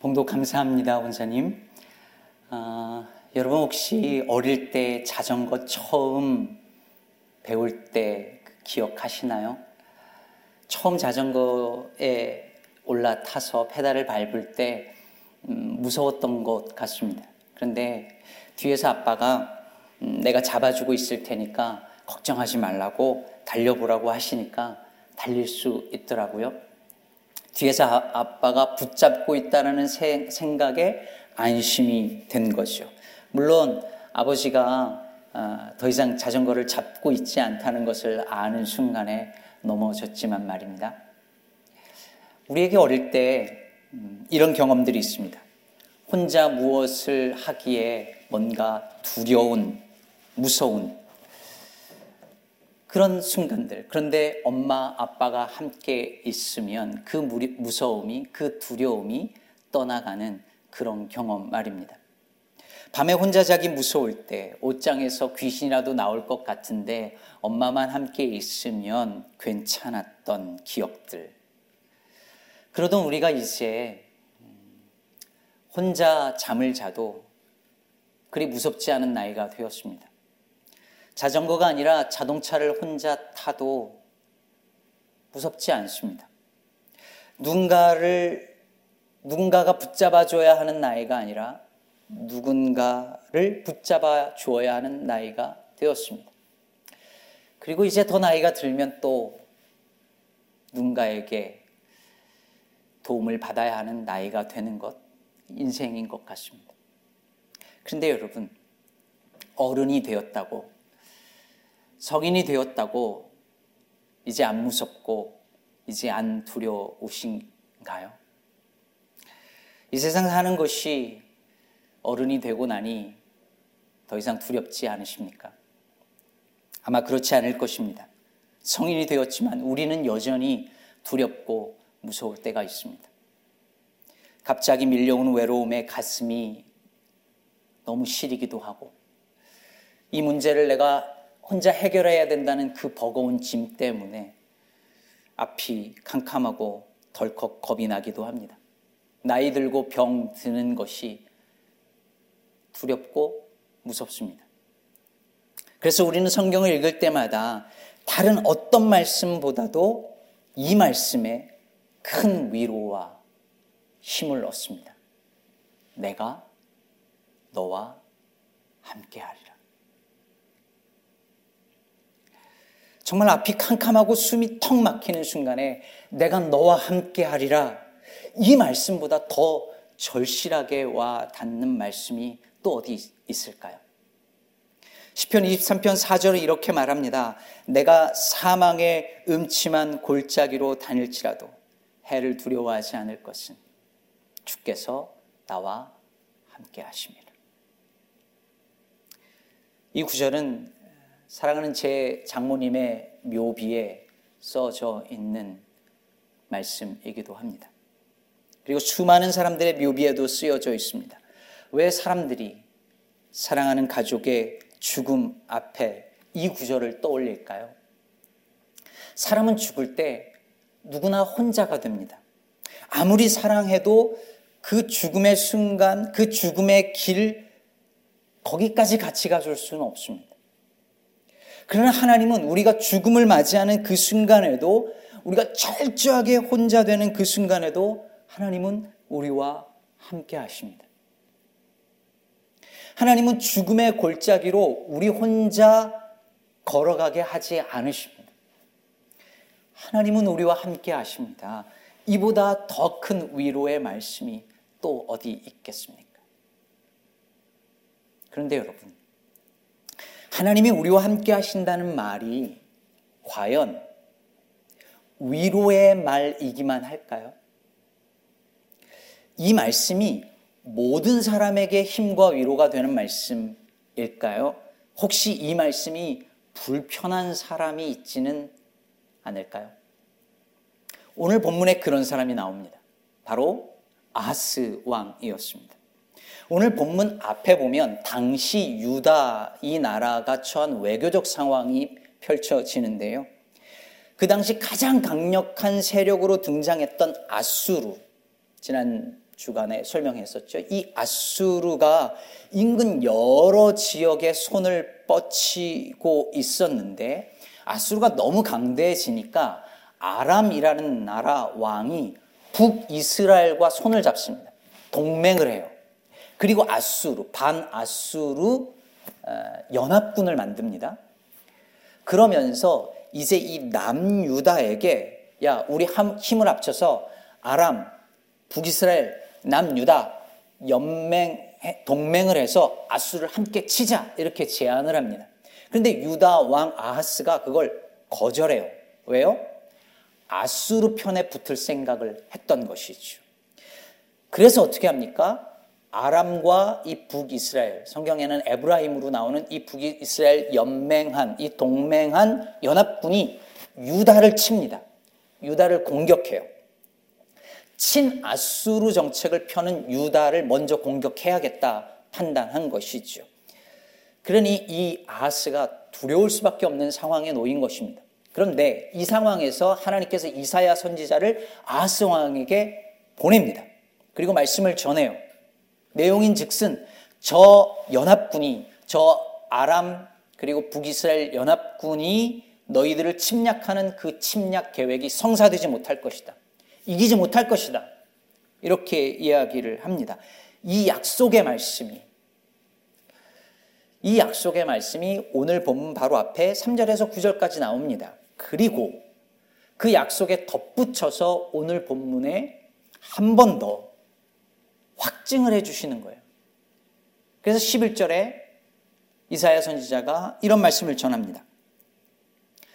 봉도 감사합니다, 원사님. 아, 여러분 혹시 어릴 때 자전거 처음 배울 때 기억하시나요? 처음 자전거에 올라타서 페달을 밟을 때 음, 무서웠던 것 같습니다. 그런데 뒤에서 아빠가 음, 내가 잡아주고 있을 테니까 걱정하지 말라고 달려보라고 하시니까 달릴 수 있더라고요. 뒤에서 아, 빠가 붙잡고 있다는 생각에 안심이 된 거죠. 물론 아버지가 아, 더 이상 자전거를 잡고 있지 않다는 것을 아는 순간에 넘어졌지만 말입니다. 우리에게 어릴 때 음, 이런 경험들이 있습니다. 혼자 무엇을 하기에 뭔가 두려운, 무서운 그런 순간들. 그런데 엄마, 아빠가 함께 있으면 그 무서움이, 그 두려움이 떠나가는 그런 경험 말입니다. 밤에 혼자 자기 무서울 때 옷장에서 귀신이라도 나올 것 같은데 엄마만 함께 있으면 괜찮았던 기억들. 그러던 우리가 이제 음, 혼자 잠을 자도 그리 무섭지 않은 나이가 되었습니다. 자전거가 아니라 자동차를 혼자 타도 무섭지 않습니다. 누군가를, 누군가가 붙잡아 줘야 하는 나이가 아니라 누군가를 붙잡아 주어야 하는 나이가 되었습니다. 그리고 이제 더 나이가 들면 또 누군가에게 도움을 받아야 하는 나이가 되는 것, 인생인 것 같습니다. 그런데 여러분, 어른이 되었다고, 성인이 되었다고, 이제 안 무섭고, 이제 안 두려우신가요? 이 세상 사는 것이 어른이 되고 나니 더 이상 두렵지 않으십니까? 아마 그렇지 않을 것입니다. 성인이 되었지만 우리는 여전히 두렵고 무서울 때가 있습니다. 갑자기 밀려오는 외로움에 가슴이 너무 시리기도 하고 이 문제를 내가 혼자 해결해야 된다는 그 버거운 짐 때문에 앞이 캄캄하고 덜컥 겁이 나기도 합니다. 나이 들고 병 드는 것이 두렵고 무섭습니다. 그래서 우리는 성경을 읽을 때마다 다른 어떤 말씀보다도 이 말씀에 큰 위로와 힘을 얻습니다. 내가 너와 함께하리라. 정말 앞이 캄캄하고 숨이 턱 막히는 순간에 내가 너와 함께 하리라. 이 말씀보다 더 절실하게 와 닿는 말씀이 또 어디 있을까요? 10편 23편 4절은 이렇게 말합니다. 내가 사망의 음침한 골짜기로 다닐지라도 해를 두려워하지 않을 것은 주께서 나와 함께 하십니다. 이 구절은 사랑하는 제 장모님의 묘비에 써져 있는 말씀이기도 합니다. 그리고 수많은 사람들의 묘비에도 쓰여져 있습니다. 왜 사람들이 사랑하는 가족의 죽음 앞에 이 구절을 떠올릴까요? 사람은 죽을 때 누구나 혼자가 됩니다. 아무리 사랑해도 그 죽음의 순간, 그 죽음의 길, 거기까지 같이 가줄 수는 없습니다. 그러나 하나님은 우리가 죽음을 맞이하는 그 순간에도 우리가 철저하게 혼자 되는 그 순간에도 하나님은 우리와 함께 하십니다. 하나님은 죽음의 골짜기로 우리 혼자 걸어가게 하지 않으십니다. 하나님은 우리와 함께 하십니다. 이보다 더 큰 위로의 말씀이 또 어디 있겠습니까? 그런데 여러분, 하나님이 우리와 함께 하신다는 말이 과연 위로의 말이기만 할까요? 이 말씀이 모든 사람에게 힘과 위로가 되는 말씀일까요? 혹시 이 말씀이 불편한 사람이 있지는 않을까요? 오늘 본문에 그런 사람이 나옵니다. 바로 아스 왕이었습니다. 오늘 본문 앞에 보면 당시 유다 이 나라가 처한 외교적 상황이 펼쳐지는데요. 그 당시 가장 강력한 세력으로 등장했던 아수르, 지난 주간에 설명했었죠. 이 아수르가 인근 여러 지역에 손을 뻗치고 있었는데 아수르가 너무 강대해지니까 아람이라는 나라 왕이 북이스라엘과 손을 잡습니다. 동맹을 해요. 그리고 아수르, 반아수르 어, 연합군을 만듭니다. 그러면서 이제 이 남유다에게 야, 우리 힘을 합쳐서 아람, 북이스라엘, 남유다 연맹 동맹을 해서 아수를 함께 치자 이렇게 제안을 합니다. 그런데 유다 왕 아하스가 그걸 거절해요. 왜요? 아수르 편에 붙을 생각을 했던 것이죠. 그래서 어떻게 합니까? 아람과 이 북이스라엘, 성경에는 에브라임으로 나오는 이 북이스라엘 연맹한, 이 동맹한 연합군이 유다를 칩니다. 유다를 공격해요. 친아수르 정책을 펴는 유다를 먼저 공격해야겠다 판단한 것이죠. 그러니 이 아하스가 두려울 수밖에 없는 상황에 놓인 것입니다. 그런데 이 상황에서 하나님께서 이사야 선지자를 아하스 왕에게 보냅니다. 그리고 말씀을 전해요. 내용인 즉슨 저 연합군이 저 아람 그리고 북이스라엘 연합군이 너희들을 침략하는 그 침략 계획이 성사되지 못할 것이다. 이기지 못할 것이다. 이렇게 이야기를 합니다. 이 약속의 말씀이 이 약속의 말씀이 오늘 본문 바로 앞에 3절에서 9절까지 나옵니다. 그리고 그 약속에 덧붙여서 오늘 본문에 한 번 더 확증을 해 주시는 거예요. 그래서 11절에 이사야 선지자가 이런 말씀을 전합니다.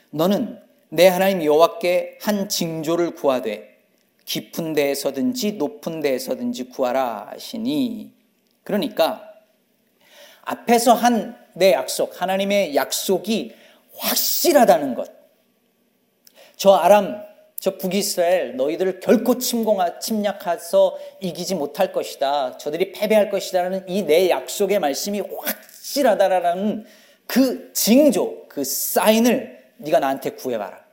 너는 내 하나님 여호와께 한 징조를 구하되 깊은 데에서든지 높은 데에서든지 구하라 하시니 그러니까 앞에서 한 내 약속 하나님의 약속이 확실하다는 것. 저 아람 저 북이스라엘 너희들을 결코 침공하 침략해서 이기지 못할 것이다. 저들이 패배할 것이다라는 이 내 약속의 말씀이 확실하다라는 그 징조, 그 사인을 네가 나한테 구해봐라.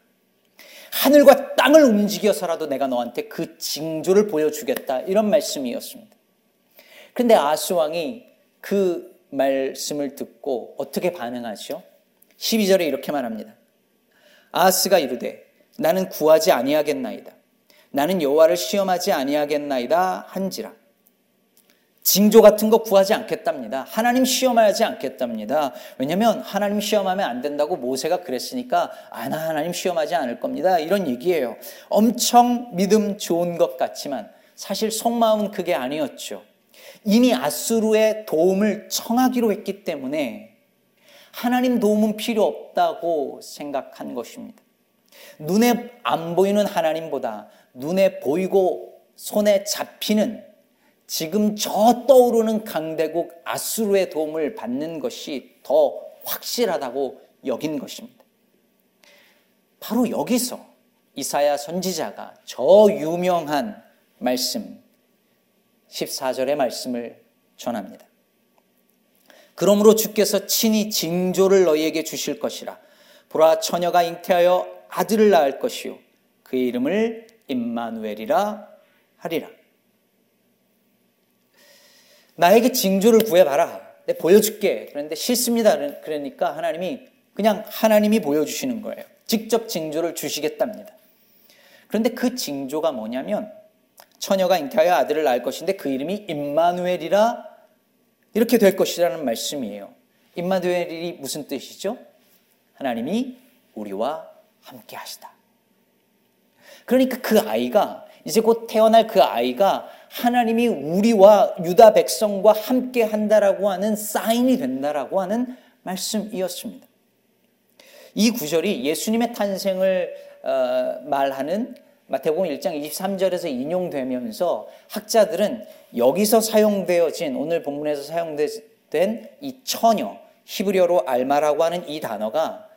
하늘과 땅을 움직여서라도 내가 너한테 그 징조를 보여주겠다. 이런 말씀이었습니다. 그런데 아스 왕이 그 말씀을 듣고 어떻게 반응하죠? 12절에 이렇게 말합니다. 아스가 이르되 나는 구하지 아니하겠나이다. 나는 여호와를 시험하지 아니하겠나이다 한지라. 징조 같은 거 구하지 않겠답니다. 하나님 시험하지 않겠답니다. 왜냐하면 하나님 시험하면 안 된다고 모세가 그랬으니까 아, 나 하나님 시험하지 않을 겁니다. 이런 얘기예요. 엄청 믿음 좋은 것 같지만 사실 속마음은 그게 아니었죠. 이미 아수르의 도움을 청하기로 했기 때문에 하나님 도움은 필요 없다고 생각한 것입니다. 눈에 안 보이는 하나님보다 눈에 보이고 손에 잡히는 지금 저 떠오르는 강대국 아수르의 도움을 받는 것이 더 확실하다고 여긴 것입니다. 바로 여기서 이사야 선지자가 저 유명한 말씀 14절의 말씀을 전합니다. 그러므로 주께서 친히 징조를 너희에게 주실 것이라 보라 처녀가 잉태하여 아들을 낳을 것이요 그의 이름을 임마누엘이라 하리라. 나에게 징조를 구해봐라. 내 보여줄게. 그런데 싫습니다. 그러니까 하나님이 그냥 하나님이 보여주시는 거예요. 직접 징조를 주시겠답니다. 그런데 그 징조가 뭐냐면 처녀가 잉태하여 아들을 낳을 것인데 그 이름이 임마누엘이라 이렇게 될 것이라는 말씀이에요. 임마누엘이 무슨 뜻이죠? 하나님이 우리와 함께 하시다. 그러니까 그 아이가 이제 곧 태어날 그 아이가 하나님이 우리와 유다 백성과 함께 한다라고 하는 사인이 된다라고 하는 말씀이었습니다. 이 구절이 예수님의 탄생을 어, 말하는 마태복음 1장 23절에서 인용되면서 학자들은 여기서 사용되어진 오늘 본문에서 사용된 이 처녀 히브리어로 알마라고 하는 이 단어가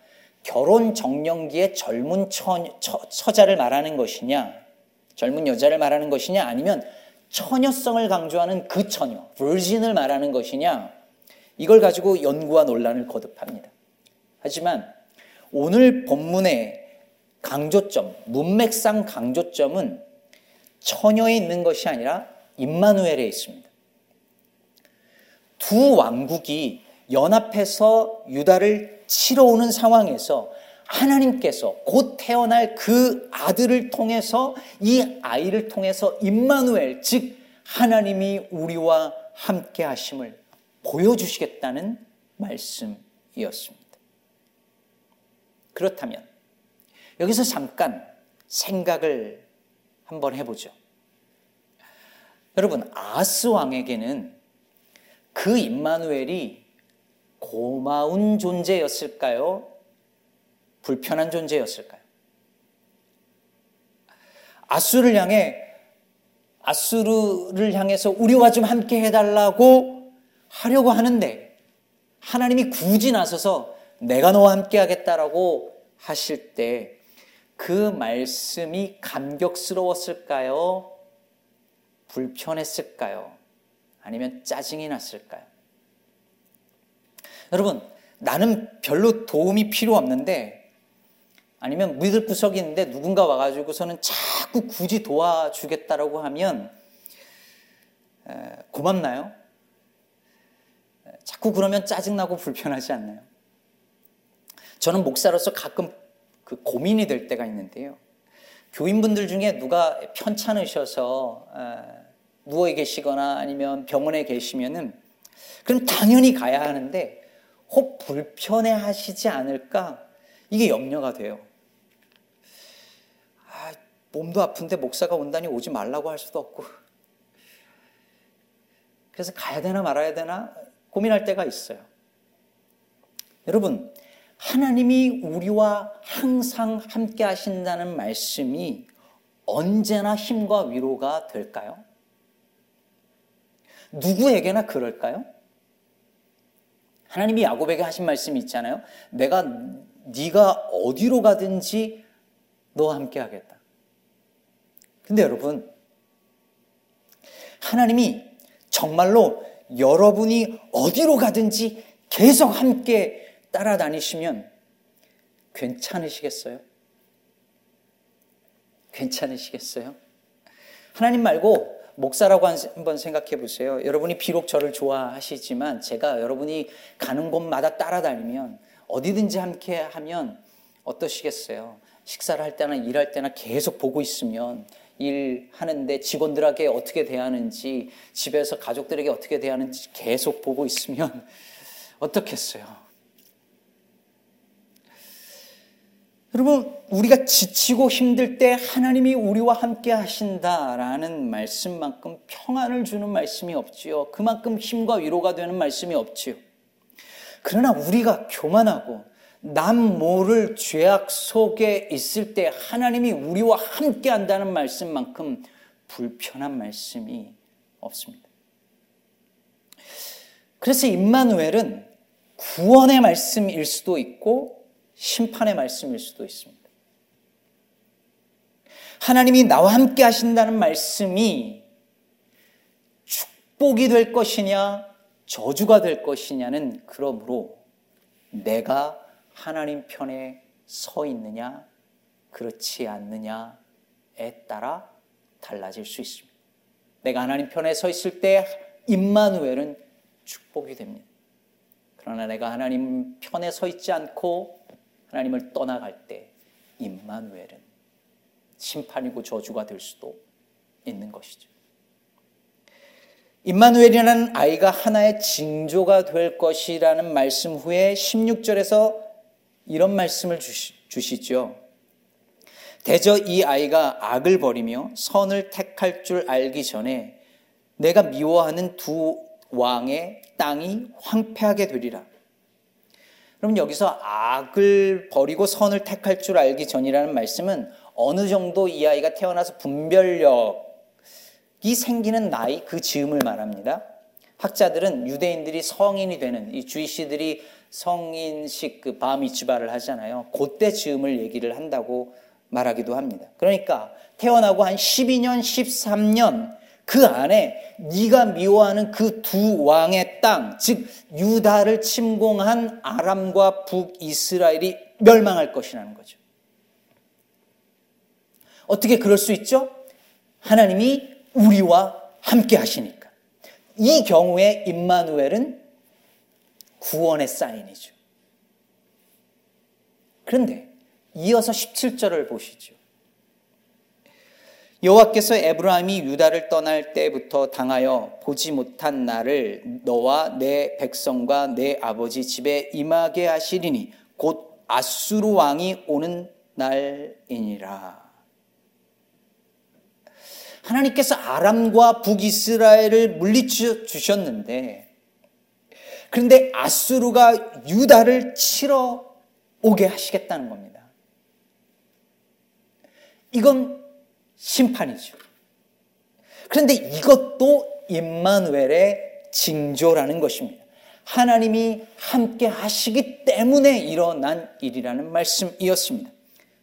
결혼 정년기의 젊은 처, 처, 자를 말하는 것이냐 젊은 여자를 말하는 것이냐 아니면 처녀성을 강조하는 그 처녀, virgin을 말하는 것이냐, 이걸 가지고 연구와 논란을 거듭합니다. 하지만 오늘 본문의 강조점, 문맥상 강조점은 처녀에 있는 것이 아니라 임마누엘에 있습니다. 두 왕국이 연합해서 유다를 치러 오는 상황에서 하나님께서 곧 태어날 그 아들을 통해서 이 아이를 통해서 임마누엘 즉 하나님이 우리와 함께 하심을 보여주시겠다는 말씀이었습니다. 그렇다면 여기서 잠깐 생각을 한번 해보죠. 여러분 아스 왕에게는 그 임마누엘이 고마운 존재였을까요? 불편한 존재였을까요? 아수를 향해 아수르를 향해서 우리와 좀 함께 해달라고 하려고 하는데 하나님이 굳이 나서서 내가 너와 함께 하겠다라고 하실 때 그 말씀이 감격스러웠을까요? 불편했을까요? 아니면 짜증이 났을까요? 여러분, 나는 별로 도움이 필요 없는데 아니면 믿을 구석이 있는데 누군가 와가지고서는 자꾸 굳이 도와주겠다라고 하면 고맙나요? 자꾸 그러면 짜증나고 불편하지 않나요? 저는 목사로서 가끔 그 고민이 될 때가 있는데요. 교인분들 중에 누가 편찮으셔서 누워 계시거나 아니면 병원에 계시면은 그럼 당연히 가야 하는데 혹 불편해 하시지 않을까? 이게 염려가 돼요. 몸도 아픈데 목사가 온다니 오지 말라고 할 수도 없고. 그래서 가야 되나 말아야 되나 고민할 때가 있어요. 여러분, 하나님이 우리와 항상 함께 하신다는 말씀이 언제나 힘과 위로가 될까요? 누구에게나 그럴까요? 하나님이 야곱에게 하신 말씀이 있잖아요. 내가 네가 어디로 가든지 너와 함께 하겠다. 근데 여러분, 하나님이 정말로 여러분이 어디로 가든지 계속 함께 따라다니시면 괜찮으시겠어요? 괜찮으시겠어요? 하나님 말고 목사라고 한번 생각해 보세요. 여러분이 비록 저를 좋아하시지만 제가 여러분이 가는 곳마다 따라다니면 어디든지 함께 하면 어떠시겠어요? 식사를 할 때나 일할 때나 계속 보고 있으면 일하는데 직원들에게 어떻게 대하는지 집에서 가족들에게 어떻게 대하는지 계속 보고 있으면 어떻겠어요? 여러분, 우리가 지치고 힘들 때 하나님이 우리와 함께 하신다라는 말씀만큼 평안을 주는 말씀이 없지요. 그만큼 힘과 위로가 되는 말씀이 없지요. 그러나 우리가 교만하고 남 모를 죄악 속에 있을 때 하나님이 우리와 함께 한다는 말씀만큼 불편한 말씀이 없습니다. 그래서 임마누엘은 구원의 말씀일 수도 있고 심판의 말씀일 수도 있습니다. 하나님이 나와 함께 하신다는 말씀이 축복이 될 것이냐 저주가 될 것이냐는 그러므로 내가 하나님 편에 서 있느냐, 그렇지 않느냐에 따라 달라질 수 있습니다. 내가 하나님 편에 서 있을 때 임마누엘은 축복이 됩니다. 그러나 내가 하나님 편에 서 있지 않고 하나님을 떠나갈 때 임마누엘은 심판이고 저주가 될 수도 있는 것이죠. 임마누엘이라는 아이가 하나의 징조가 될 것이라는 말씀 후에 16절에서 이런 말씀을 주시, 죠 대저 이 아이가 악을 버리며 선을 택할 줄 알기 전에 내가 미워하는 두 왕의 땅이 황폐하게 되리라. 그럼 여기서 악을 버리고 선을 택할 줄 알기 전이라는 말씀은 어느 정도 이 아이가 태어나서 분별력이 생기는 나이 그 즈음을 말합니다. 학자들은 유대인들이 성인이 되는 이 주이시들이 성인식 그 바미츠바를 하잖아요. 그때 즈음을 얘기를 한다고 말하기도 합니다. 그러니까 태어나고 한 12년, 13년 그 안에 네가 미워하는 그 두 왕의 땅, 즉 유다를 침공한 아람과 북이스라엘이 멸망할 것이라는 거죠. 어떻게 그럴 수 있죠? 하나님이 우리와 함께 하시니까. 이 경우에 임마누엘은 구원의 사인이죠. 그런데 이어서 17절을 보시죠. 여호와께서 에브라임이 유다를 떠날 때부터 당하여 보지 못한 날을 너와 내 백성과 내 아버지 집에 임하게 하시리니 곧 아수르 왕이 오는 날이니라. 하나님께서 아람과 북이스라엘을 물리쳐 주셨는데 그런데 아수르가 유다를 치러 오게 하시겠다는 겁니다. 이건 심판이죠. 그런데 이것도 임마누엘의 징조라는 것입니다. 하나님이 함께 하시기 때문에 일어난 일이라는 말씀이었습니다.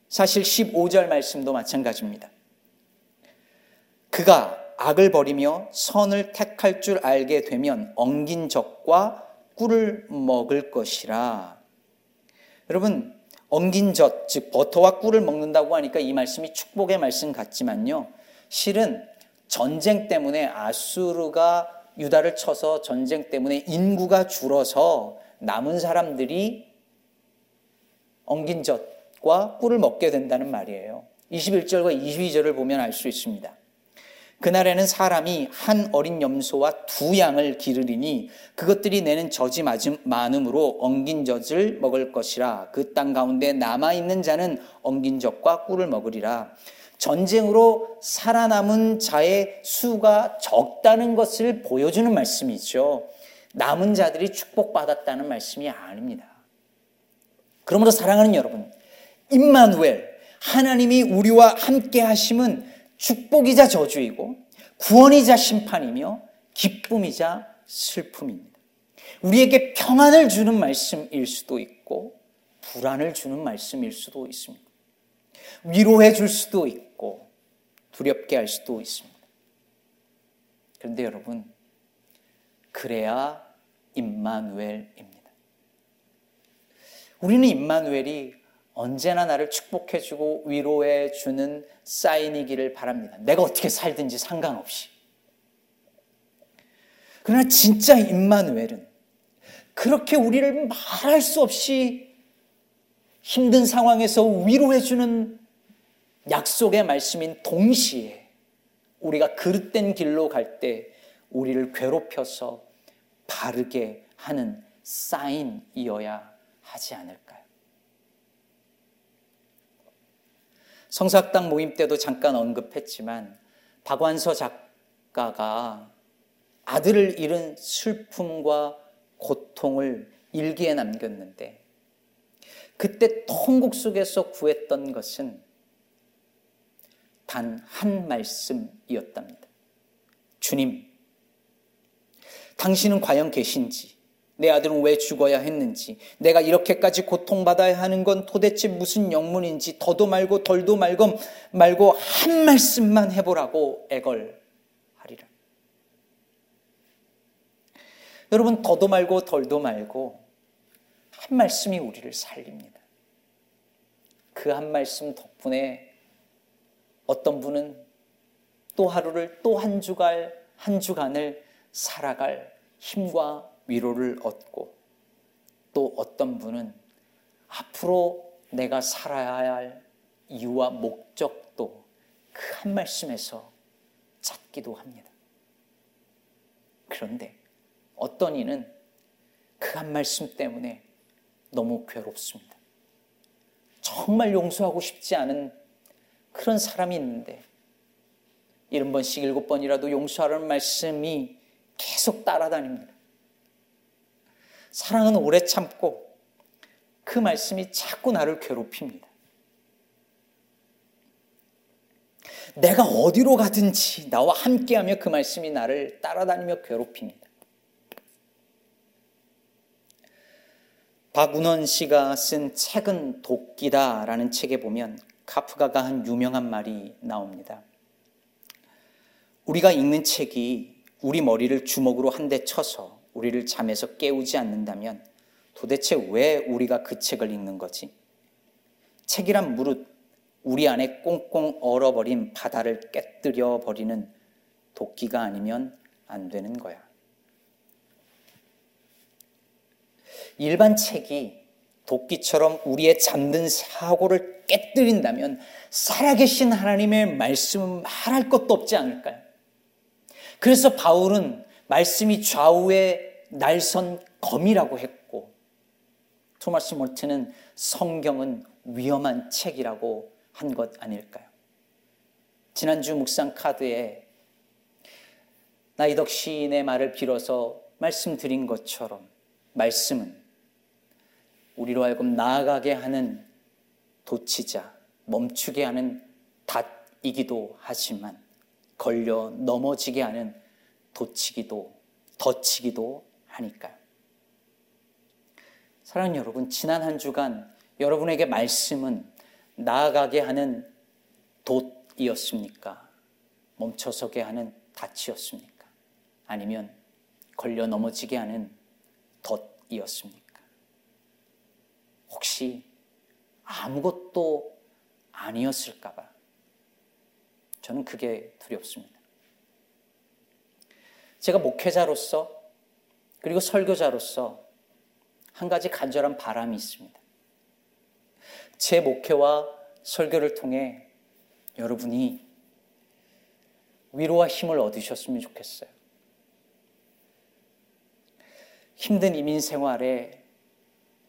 사실 15절 말씀도 마찬가지입니다. 그가 악을 버리며 선을 택할 줄 알게 되면 엉긴 적과 꿀을 먹을 것이라. 여러분, 엉긴 젖, 즉 버터와 꿀을 먹는다고 하니까 이 말씀이 축복의 말씀 같지만요. 실은 전쟁 때문에 아수르가 유다를 쳐서 전쟁 때문에 인구가 줄어서 남은 사람들이 엉긴 젖과 꿀을 먹게 된다는 말이에요. 21절과 22절을 보면 알 수 있습니다. 그날에는 사람이 한 어린 염소와 두 양을 기르리니 그것들이 내는 젖이 많음으로 엉긴 젖을 먹을 것이라 그 땅 가운데 남아 있는 자는 엉긴 젖과 꿀을 먹으리라 전쟁으로 살아남은 자의 수가 적다는 것을 보여주는 말씀이죠. 남은 자들이 축복받았다는 말씀이 아닙니다. 그러므로 사랑하는 여러분, 임마누엘 하나님이 우리와 함께 하심은 축복이자 저주이고 구원이자 심판이며 기쁨이자 슬픔입니다. 우리에게 평안을 주는 말씀일 수도 있고 불안을 주는 말씀일 수도 있습니다. 위로해 줄 수도 있고 두렵게 할 수도 있습니다. 그런데 여러분 그래야 임마누엘입니다. 우리는 임마누엘이 언제나 나를 축복해 주고 위로해 주는 사인이기를 바랍니다. 내가 어떻게 살든지 상관없이. 그러나 진짜 임마누엘은 그렇게 우리를 말할 수 없이 힘든 상황에서 위로해주는 약속의 말씀인 동시에 우리가 그릇된 길로 갈 때 우리를 괴롭혀서 바르게 하는 사인이어야 하지 않을까요? 성사학당 모임 때도 잠깐 언급했지만 박완서 작가가 아들을 잃은 슬픔과 고통을 일기에 남겼는데 그때 통곡 속에서 구했던 것은 단 한 말씀이었답니다. 주님, 당신은 과연 계신지, 내 아들은 왜 죽어야 했는지, 내가 이렇게까지 고통받아야 하는 건 도대체 무슨 영문인지 더도 말고 덜도 말고 말고 한 말씀만 해보라고 애걸하리라. 여러분 더도 말고 덜도 말고 한 말씀이 우리를 살립니다. 그 한 말씀 덕분에 어떤 분은 또 하루를 또 한 주간 한 주간을 살아갈 힘과 위로를 얻고 또 어떤 분은 앞으로 내가 살아야 할 이유와 목적도 그 한 말씀에서 찾기도 합니다. 그런데 어떤 이는 그 한 말씀 때문에 너무 괴롭습니다. 정말 용서하고 싶지 않은 그런 사람이 있는데 일흔 번씩 일곱 번이라도 용서하라는 말씀이 계속 따라다닙니다. 사랑은 오래 참고 그 말씀이 자꾸 나를 괴롭힙니다. 내가 어디로 가든지 나와 함께하며 그 말씀이 나를 따라다니며 괴롭힙니다. 박운원 씨가 쓴 책은 도끼다라는 책에 보면 카프가가 한 유명한 말이 나옵니다. 우리가 읽는 책이 우리 머리를 주먹으로 한 대 쳐서 우리를 잠에서 깨우지 않는다면 도대체 왜 우리가 그 책을 읽는 거지? 책이란 무릇 우리 안에 꽁꽁 얼어버린 바다를 깨뜨려 버리는 도끼가 아니면 안 되는 거야. 일반 책이 도끼처럼 우리의 잠든 사고를 깨뜨린다면 살아계신 하나님의 말씀은 말할 것도 없지 않을까요? 그래서 바울은 말씀이 좌우에 날선 검이라고 했고 토마스 몰트는 성경은 위험한 책이라고 한 것 아닐까요? 지난주 묵상 카드에 나이덕 시인의 말을 빌어서 말씀드린 것처럼 말씀은 우리로 하여금 나아가게 하는 도치자, 멈추게 하는 닷이기도 하지만 걸려 넘어지게 하는 도치기도, 덧치기도 하니까요. 사랑하는 여러분, 지난 한 주간 여러분에게 말씀은 나아가게 하는 돛이었습니까? 멈춰서게 하는 닻이었습니까? 아니면 걸려 넘어지게 하는 덫이었습니까? 혹시 아무것도 아니었을까봐 저는 그게 두렵습니다. 제가 목회자로서 그리고 설교자로서 한 가지 간절한 바람이 있습니다. 제 목회와 설교를 통해 여러분이 위로와 힘을 얻으셨으면 좋겠어요. 힘든 이민 생활에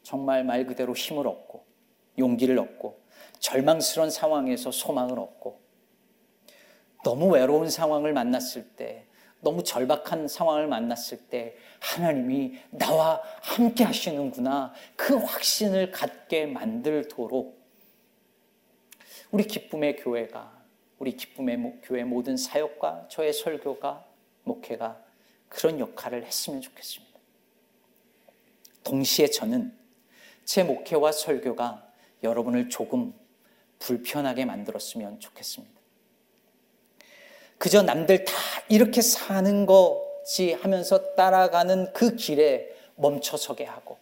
정말 말 그대로 힘을 얻고 용기를 얻고 절망스러운 상황에서 소망을 얻고 너무 외로운 상황을 만났을 때 너무 절박한 상황을 만났을 때 하나님이 나와 함께 하시는구나 그 확신을 갖게 만들도록 우리 기쁨의 교회가 우리 기쁨의 교회 모든 사역과 저의 설교가 목회가 그런 역할을 했으면 좋겠습니다. 동시에 저는 제 목회와 설교가 여러분을 조금 불편하게 만들었으면 좋겠습니다. 그저 남들 다 이렇게 사는 거지 하면서 따라가는 그 길에 멈춰 서게 하고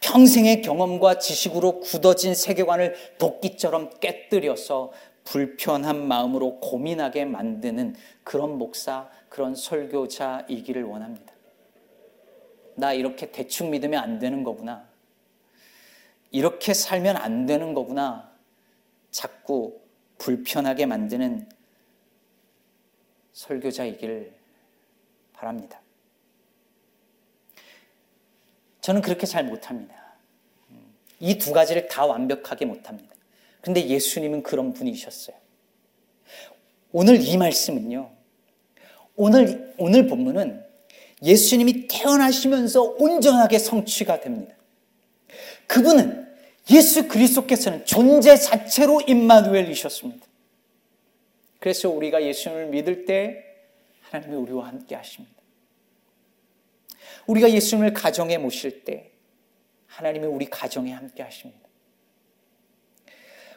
평생의 경험과 지식으로 굳어진 세계관을 도끼처럼 깨뜨려서 불편한 마음으로 고민하게 만드는 그런 목사, 그런 설교자이기를 원합니다. 나 이렇게 대충 믿으면 안 되는 거구나. 이렇게 살면 안 되는 거구나. 자꾸 불편하게 만드는 설교자이길 바랍니다. 저는 그렇게 잘 못합니다. 이 두 가지를 다 완벽하게 못합니다. 근데 예수님은 그런 분이셨어요. 오늘 이 말씀은요. 오늘, 오늘 본문은 예수님이 태어나시면서 온전하게 성취가 됩니다. 그분은 예수 그리스도께서는 존재 자체로 임마누엘이셨습니다. 그래서 우리가 예수님을 믿을 때 하나님이 우리와 함께 하십니다. 우리가 예수님을 가정에 모실 때 하나님이 우리 가정에 함께 하십니다.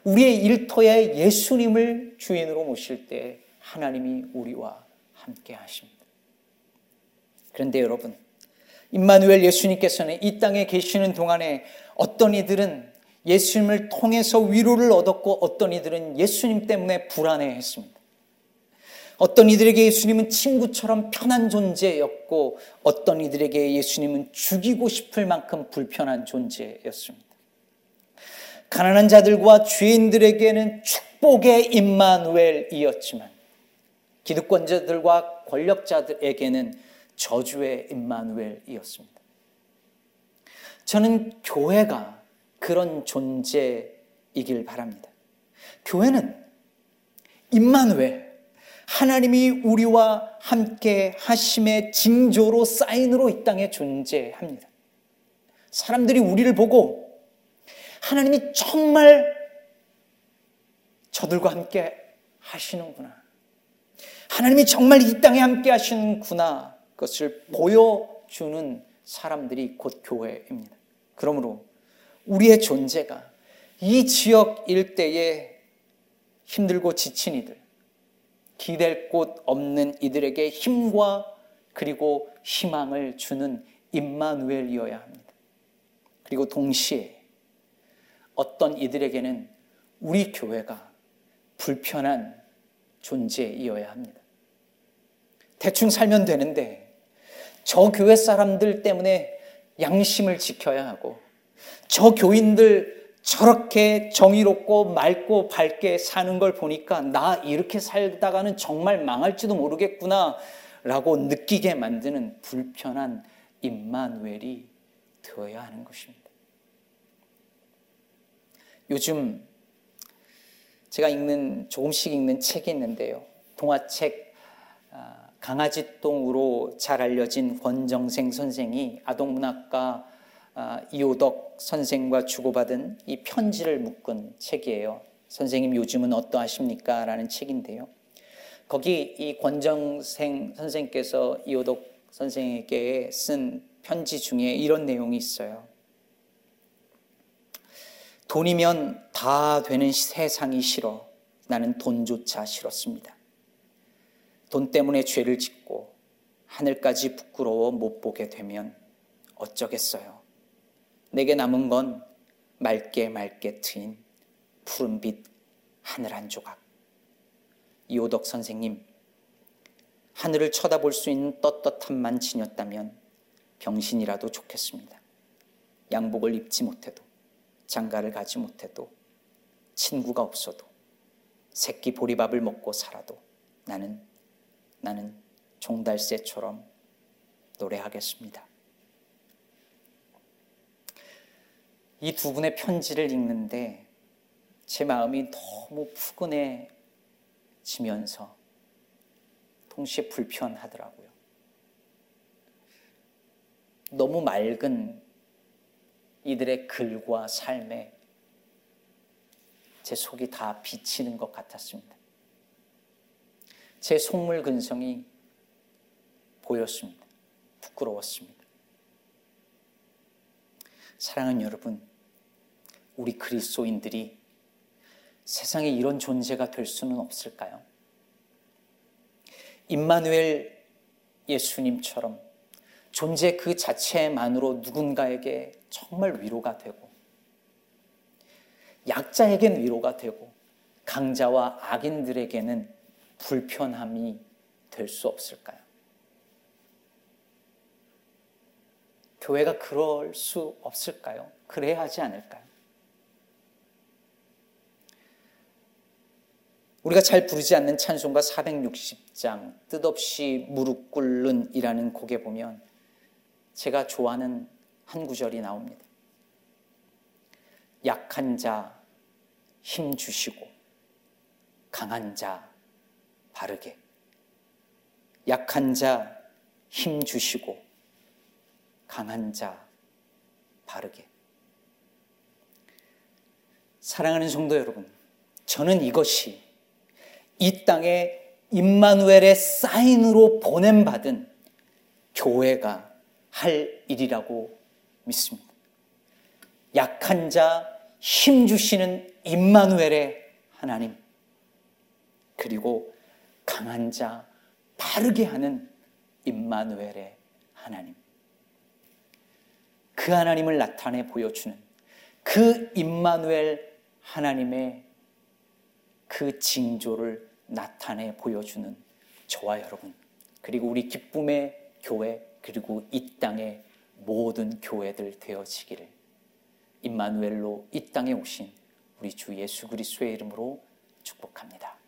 우리의 일터에 예수님을 주인으로 모실 때 하나님이 우리와 함께 하십니다. 그런데 여러분, 임마누엘 예수님께서는 이 땅에 계시는 동안에 어떤 이들은 예수님을 통해서 위로를 얻었고 어떤 이들은 예수님 때문에 불안해했습니다. 어떤 이들에게 예수님은 친구처럼 편한 존재였고 어떤 이들에게 예수님은 죽이고 싶을 만큼 불편한 존재였습니다. 가난한 자들과 죄인들에게는 축복의 임마누엘이었지만 기득권자들과 권력자들에게는 저주의 임마누엘이었습니다. 저는 교회가 그런 존재이길 바랍니다. 교회는 임마누엘 하나님이 우리와 함께 하심의 징조로 사인으로 이 땅에 존재합니다. 사람들이 우리를 보고 하나님이 정말 저들과 함께 하시는구나. 하나님이 정말 이 땅에 함께 하시는구나. 그것을 보여주는 사람들이 곧 교회입니다. 그러므로 우리의 존재가 이 지역 일대에 힘들고 지친 이들, 기댈 곳 없는 이들에게 힘과 그리고 희망을 주는 임마누엘이어야 합니다. 그리고 동시에 어떤 이들에게는 우리 교회가 불편한 존재이어야 합니다. 대충 살면 되는데 저 교회 사람들 때문에 양심을 지켜야 하고 저 교인들 저렇게 정의롭고 맑고 밝게 사는 걸 보니까 나 이렇게 살다가는 정말 망할지도 모르겠구나 라고 느끼게 만드는 불편한 임마누엘이 되어야 하는 것입니다. 요즘 제가 읽는 조금씩 읽는 책이 있는데요. 동화책 아, 강아지똥으로 잘 알려진 권정생 선생이 아동문학가 아, 이호덕 선생과 주고받은 이 편지를 묶은 책이에요. 선생님 요즘은 어떠하십니까? 라는 책인데요. 거기 이 권정생 선생께서 이호덕 선생에게 쓴 편지 중에 이런 내용이 있어요. 돈이면 다 되는 세상이 싫어. 나는 돈조차 싫었습니다. 돈 때문에 죄를 짓고 하늘까지 부끄러워 못 보게 되면 어쩌겠어요. 내게 남은 건 맑게 맑게 트인 푸른빛 하늘 한 조각. 이호덕 선생님, 하늘을 쳐다볼 수 있는 떳떳함만 지녔다면 병신이라도 좋겠습니다. 양복을 입지 못해도 장가를 가지 못해도 친구가 없어도 새끼 보리밥을 먹고 살아도 나는 나는 종달새처럼 노래하겠습니다. 이 두 분의 편지를 읽는데 제 마음이 너무 푸근해지면서 동시에 불편하더라고요. 너무 맑은 이들의 글과 삶에 제 속이 다 비치는 것 같았습니다. 제 속물 근성이 보였습니다. 부끄러웠습니다. 사랑하는 여러분, 우리 그리스도인들이 세상에 이런 존재가 될 수는 없을까요? 임마누엘 예수님처럼 존재 그 자체만으로 누군가에게 정말 위로가 되고 약자에겐 위로가 되고 강자와 악인들에게는 불편함이 될 수 없을까요? 교회가 그럴 수 없을까요? 그래야 하지 않을까요? 우리가 잘 부르지 않는 찬송가 460장 뜻없이 무릎 꿇는 이라는 곡에 보면 제가 좋아하는 한 구절이 나옵니다. 약한 자 힘 주시고 강한 자 바르게 약한 자 힘 주시고 강한 자 바르게 사랑하는 성도 여러분 저는 이것이 이 땅에 임마누엘의 사인으로 보냄받은 교회가 할 일이라고 믿습니다. 약한 자 힘 주시는 임마누엘의 하나님 그리고 강한 자 바르게 하는 임마누엘의 하나님 그 하나님을 나타내 보여주는 그 임마누엘 하나님의 그 징조를 나타내 보여주는 저와 여러분 그리고 우리 기쁨의 교회 그리고 이 땅의 모든 교회들 되어지기를 임마누엘로 이 땅에 오신 우리 주 예수 그리스도의 이름으로 축복합니다.